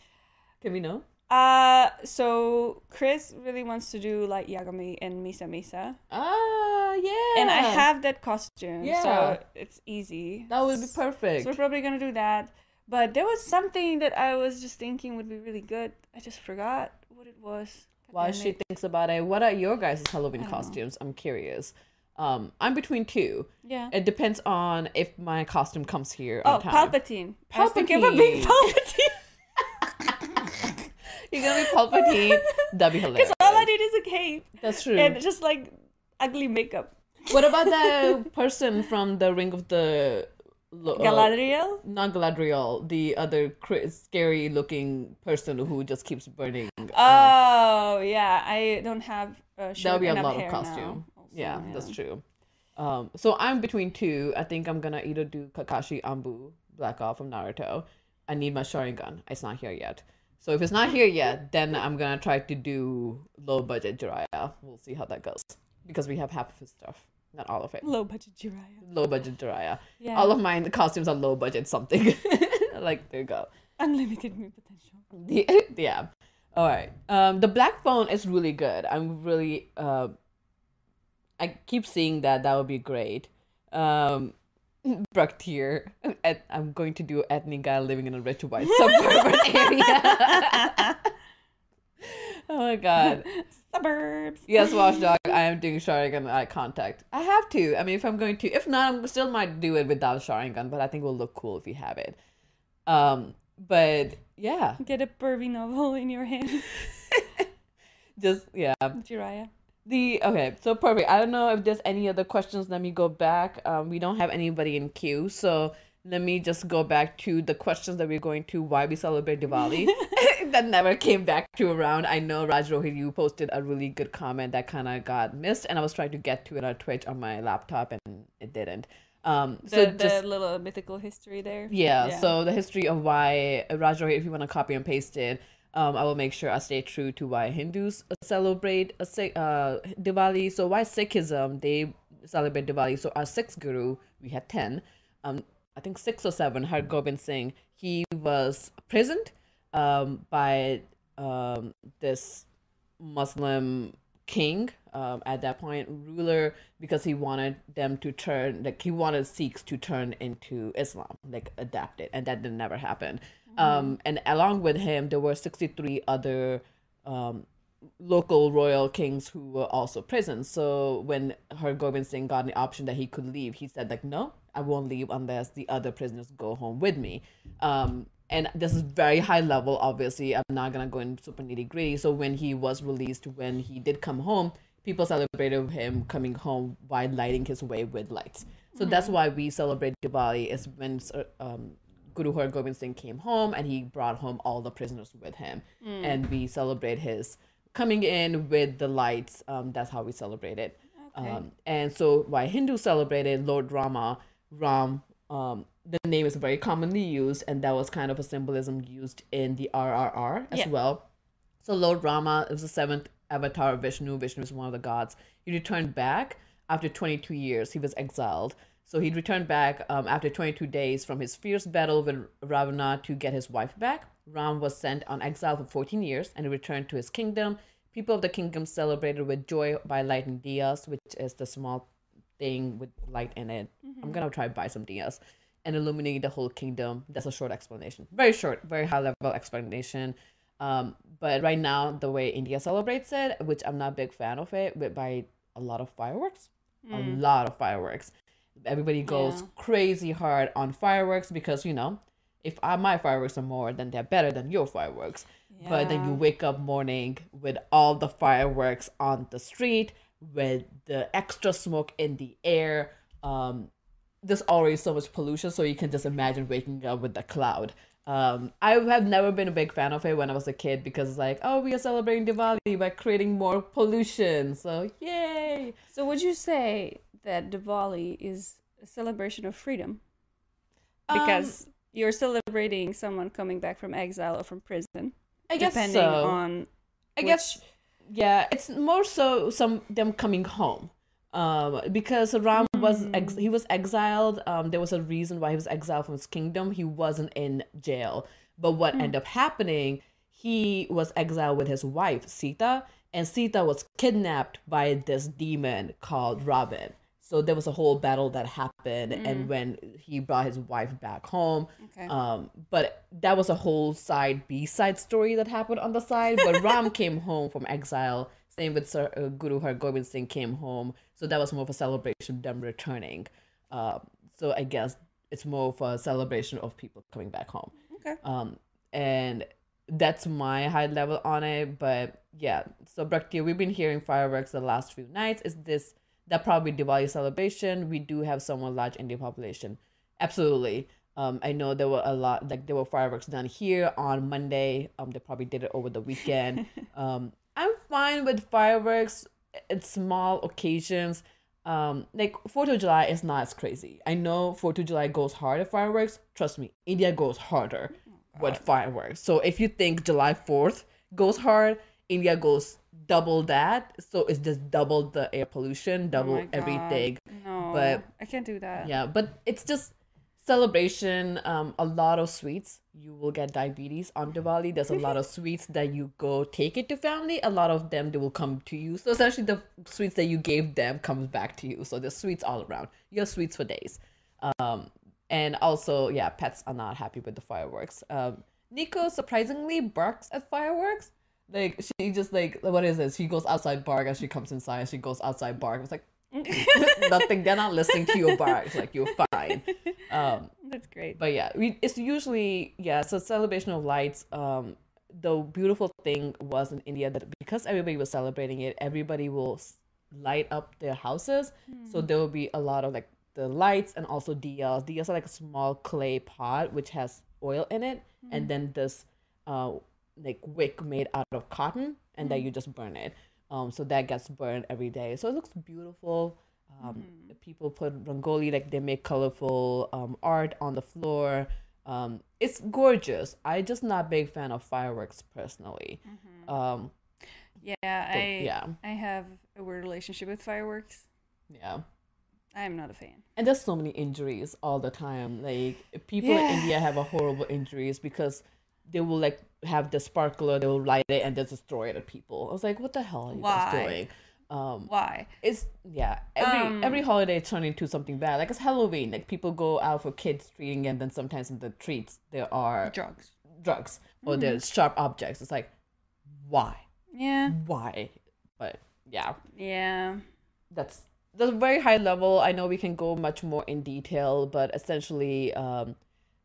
Can we know? Uh, so Chris really wants to do like Yagami and Misa Misa, Ah, yeah. and I have that costume, Yeah. so it's easy. That would be perfect. So we're probably gonna do that. But there was something that I was just thinking would be really good. I just forgot what it was. While she thinks about it, what are your guys' Halloween don't know. costumes? I'm curious. Um, I'm between two. yeah. It depends on if my costume comes here Oh, time. Palpatine. I was thinking of being Palpatine. You're gonna be Palpatine. That'd be hilarious. Because all I need is a cape That's true. and just like ugly makeup. what about the person from the Ring of the lo- uh, Galadriel? not Galadriel, the other cra- scary looking person who just keeps burning. uh, Oh, yeah. I don't have a shirt That'll be a lot of costume. also, yeah, that's true. Um, so I'm between two. I think I'm gonna either do Kakashi Anbu, Black Ops from Naruto. I need my Sharingan. It's not here yet. So if it's not here yet, then I'm gonna try to do low budget Jiraiya. We'll see how that goes because we have half of his stuff, not all of it. Low budget Jiraiya. Low budget Jiraiya. Yeah. All of mine the costumes are low budget something. like there you go. Unlimited me potential. The- yeah. All right. Um, the black phone is really good. I'm really. Uh, I keep seeing that. That would be great. Um, Brooke here. I'm going to do ethnic guy living in a rich white suburban area. oh my god. Suburbs. Yes, Watchdog. I am doing Sharingan eye contact. I have to. I mean, if I'm going to, if not, I still might do it without Sharingan. But I think it will look cool if you have it. Um, but yeah, Get a pervy novel in your hands, just yeah. Jiraiya. The okay, so perfect. I don't know if there's any other questions. Let me go back. Um, we don't have anybody in queue, so let me just go back to the questions that we're going to why we celebrate Diwali. that never came back to around. I know Raj Rohit, you posted a really good comment that kind of got missed, and I was trying to get to it on Twitch on my laptop, and it didn't. Um, The, so the just little mythical history there. yeah, Yeah. so the history of why Raj Rohit, if you want to copy and paste it, um, I will make sure I stay true to why Hindus celebrate a Sikh, uh, Diwali. So why Sikhism they celebrate Diwali? So our sixth guru, we had ten, um, I think six or seven. Har Gobind Singh, he was imprisoned, um, by um this Muslim king um, at that point ruler because he wanted them to turn like he wanted Sikhs to turn into Islam like adapt it and that did never happen um, and along with him there were 63 other um, local royal kings who were also prisoned. So when Har Gobind Singh got the option that he could leave he said like no I won't leave unless the other prisoners go home with me. Um, and this is very high level obviously. I'm not gonna go into super nitty gritty so when he was released when he did come home people celebrated him coming home by lighting his way with lights. So that's why we celebrate diwali is when um, guru har gobind singh came home and he brought home all the prisoners with him and we celebrate his coming in with the lights um, that's how we celebrate it um, and so why hindus celebrated lord rama ram um, the name is very commonly used, and that was kind of a symbolism used in the RRR as Yeah. well. So Lord Rama is the seventh avatar of Vishnu. Vishnu is one of the gods. He returned back after 22 years. He was exiled. So he returned back um, after 22 days from his fierce battle with Ravana to get his wife back. Ram was sent on exile for 14 years and he returned to his kingdom. People of the kingdom celebrated with joy by lighting diyas, which is the small thing with light in it. I'm gonna try to buy some diyas and illuminate the whole kingdom. That's a short explanation. Very short, very high level explanation. Um, but right now, the way India celebrates it, which I'm not a big fan of it, but by a lot of fireworks, a lot of fireworks. Everybody goes Yeah. crazy hard on fireworks because you know, if I, my fireworks are more, then they're better than your fireworks. But then you wake up morning with all the fireworks on the street, with the extra smoke in the air. Um, there's already so much pollution, so you can just imagine waking up with the cloud. Um, I have never been a big fan of it when I was a kid because it's like, oh, we are celebrating Diwali by creating more pollution. So yay! So would you say that Diwali is a celebration of freedom? Um, Because you're celebrating someone coming back from exile or from prison, I guess depending so. on I guess yeah, it's more so some them coming home. Um, because Ram was ex- he was exiled. Um, there was a reason why he was exiled from his kingdom. He wasn't in jail. But what ended up happening, he was exiled with his wife Sita, and Sita was kidnapped by this demon called Ravan. So there was a whole battle that happened, and when he brought his wife back home, Okay. um, but that was a whole side B side story that happened on the side. But Ram came home from exile. Same with Sir, uh, Guru Har Gobind Singh came home, so that was more of a celebration of them returning. Um, so I guess it's more of a celebration of people coming back home. Okay. Um, and that's my high level on it. But yeah, so Bhakti, we've been hearing fireworks the last few nights. Is this that probably Diwali celebration? We do have somewhat large Indian population. Absolutely. Um, I know there were a lot, like there were fireworks done here on Monday. Um, they probably did it over the weekend. um, I'm fine with fireworks at small occasions. Um, like Fourth of July is not as crazy. I know Fourth of July goes hard at fireworks. Trust me, India goes harder with fireworks. So if you think July Fourth goes hard, India goes double that. So it's just double the air pollution, Oh double God. everything. No, but- I can't do that. Yeah, but it's just celebration. Um, a lot of sweets. You will get diabetes on Diwali. There's a lot of sweets that you go take it to family. A lot of them they will come to you. So essentially, the sweets that you gave them comes back to you. So there's sweets all around. You have sweets for days. Um, and also, yeah, pets are not happy with the fireworks. Um, Nico surprisingly barks at fireworks. Like she just like what is this? She goes outside bark as she comes inside. She goes outside bark. It's like nothing. They're not listening to your barks. Like you're fine. Um, That's great. but yeah, we, it's usually yeah. So celebration of lights. Um, the beautiful thing was in India that because everybody was celebrating it, everybody will light up their houses. So there will be a lot of like the lights and also diyas. Diyas are like a small clay pot which has oil in it, and then this uh like wick made out of cotton, and then you just burn it. Um, so that gets burned every day. So it looks beautiful. Um, people put rangoli like they make colorful um art on the floor. Um, it's gorgeous. I just not big fan of fireworks personally. Um, Yeah, but I yeah, I have a weird relationship with fireworks. yeah. I'm not a fan. And there's so many injuries all the time. Like people in India have a horrible injuries because they will like have the sparkler, they will light it and they destroy it at people. I was like, what the hell are you guys doing? Um, Why? it's yeah. Every Um, every holiday turn into something bad. Like it's Halloween. Like people go out for kids treating, and then sometimes in the treats there are Drugs. drugs or Mm-hmm. there's sharp objects. It's like, why, Yeah. why? But yeah, Yeah. that's that's a very high level. I know we can go much more in detail, but essentially, um,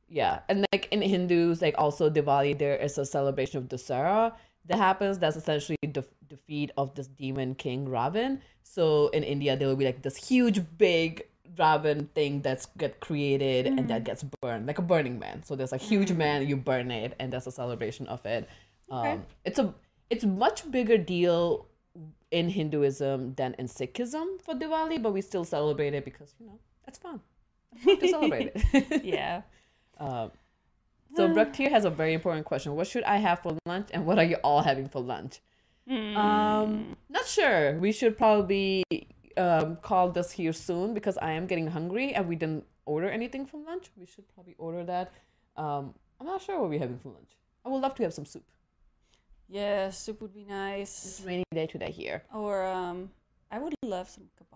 yeah, and like in Hindus, like also Diwali, there is a celebration of Dasara that happens. That's essentially the defeat of this demon king Ravan. So in India, there will be like this huge, big Ravan thing that's get created and that gets burned, like a Burning Man. So there's a huge man, you burn it, and that's a celebration of it. Um, it's a it's much bigger deal in Hinduism than in Sikhism for Diwali, but we still celebrate it because you know. It's fun to celebrate it. Yeah. um, so Braktir has a very important question: What should I have for lunch, and what are you all having for lunch? Hmm. Um, not sure. We should probably um call this here soon because I am getting hungry and we didn't order anything for lunch. We should probably order that. Um, I'm not sure what we're having for lunch. I would love to have some soup. Yeah, soup would be It's nice. a rainy day today here. Or um, I would love some kebab.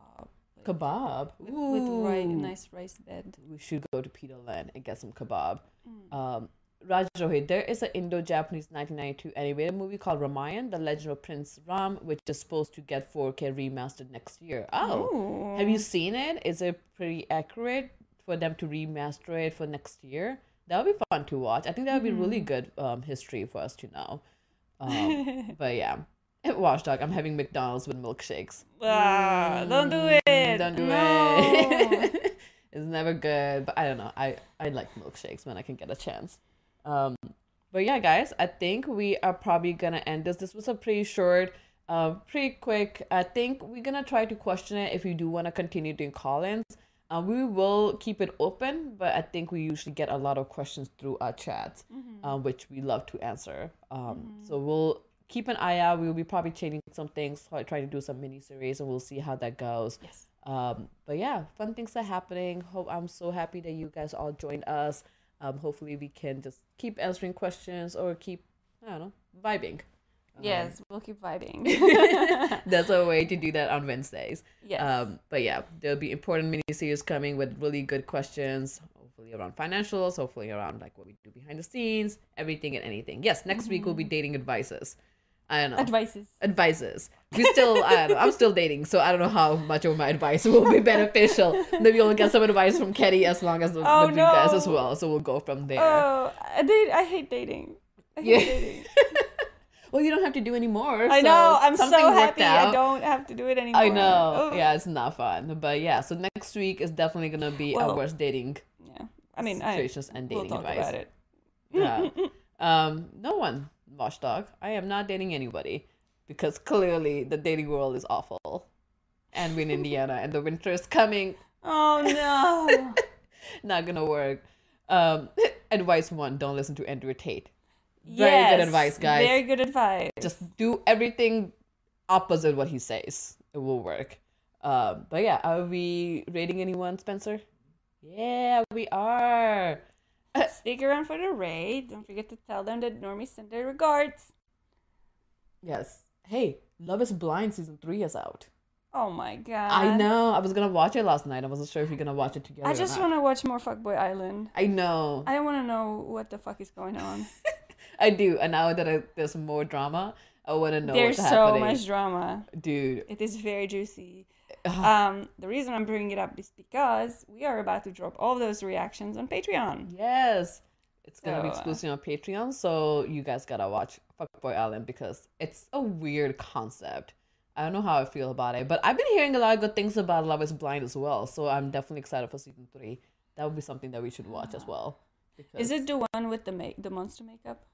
Kebab. with, with rice, Ooh. nice rice bed. we should go to Peter Land and get some kebab. Mm. Um, Raj Rohit, there is an Indo-Japanese 1992 animated movie called Ramayan, The Legend of Prince Ram, which is supposed to get 4K remastered next year. Oh, have you seen it? Is it pretty accurate for them to remaster it for next year? That would be fun to watch. I think that would be really good um, history for us to know. Um, but yeah, Watchdog, I'm having McDonald's with milkshakes. Ah, don't do Mm, it. Don't do no. it. it's never good, but I don't know. I I like milkshakes when I can get a chance. Um, but yeah, guys, I think we are probably gonna end this. This was a pretty short, uh, pretty quick. I think we're gonna try to question it if you do want to continue doing call-ins. Uh, we will keep it open, but I think we usually get a lot of questions through our chats, uh, which we love to answer. Um, So we'll keep an eye out. We'll be probably changing some things, try try to do some mini series, and we'll see how that goes. Yes. Um, but yeah, fun things are happening. Hope I'm so happy that you guys all joined us. Um, hopefully we can just keep answering questions or keep I don't know vibing. Um, Yes, we'll keep vibing. that's a way to do that on Wednesdays. yes. Um, but yeah, there'll be important mini series coming with really good questions. Hopefully around financials. Hopefully around like what we do behind the scenes, everything and anything. Yes, next week we'll be dating advices. I don't know Advices. advices. We still, I don't know, I'm still dating, so I don't know how much of my advice will be beneficial. Maybe you'll get some advice from Ketty as long as the, Oh, the guys as well. So we'll go from there. Oh, I date. I hate dating. I hate Yeah. dating. well, you don't have to do any more. I so know. I'm so happy. I don't have to do it anymore. I know. Oh. Yeah, it's not fun. But yeah, so next week is definitely gonna be our Well, worst dating Yeah. I mean, I. situations and We'll dating talk advice. about it. Yeah. um, no one, watchdog. I am not dating anybody because clearly the dating world is awful, and we're in Indiana, and the winter is coming. Oh no. Not gonna work. Um, advice one: Don't listen to Andrew Tate. Very good advice, guys. Very good advice. Just do everything opposite what he says. It will work. Um, but yeah, are we rating anyone, Spencer? Yeah, we are. Stick around for the raid. Don't forget to tell them that Normie sent their regards. Yes. Hey, Love is Blind season three is out. Oh my god. I know. I was gonna watch it last night. I wasn't sure if you're gonna watch it together. I just to watch more Fuckboy Island. I know. I want to know what the fuck is going on. I do. And now that I, there's more drama, I want to know There's what's so happening. much drama. Dude. It is very juicy. Um, the reason I'm bringing it up is because we are about to drop all those reactions on Patreon. Yes. It's gonna be So, uh, exclusive on Patreon, so you guys gotta watch Fuckboy Island because it's a weird concept. I don't know how I feel about it, but I've been hearing a lot of good things about Love Is Blind as well. So I'm definitely excited for season three. That would be something that we should watch as well. Is it the one with the make the monster makeup?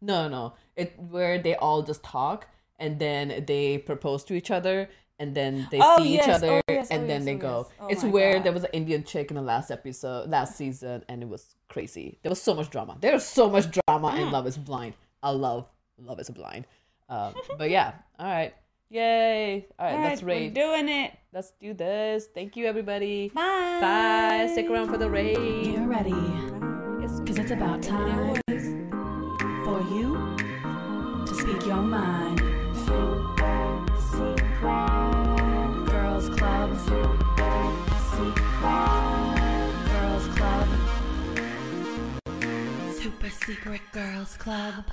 No, no. It where they all just talk and then they propose to each other and then they Oh, see yes. each other Oh, yes. and Oh, then yes. they Oh, go. yes. Oh, it's where God. there was an Indian chick in the last episode, last season, and it was crazy. There was so much drama. There was so much drama Mm. in Love Is Blind. I love Love Is Blind. Um, but yeah, all right, yay! All right, All let's right, raid. We're doing it. Let's do this. Thank you, everybody. Bye. Bye. Stick around for the raid. Get ready, Yes. cause it's about time Super secret girls club.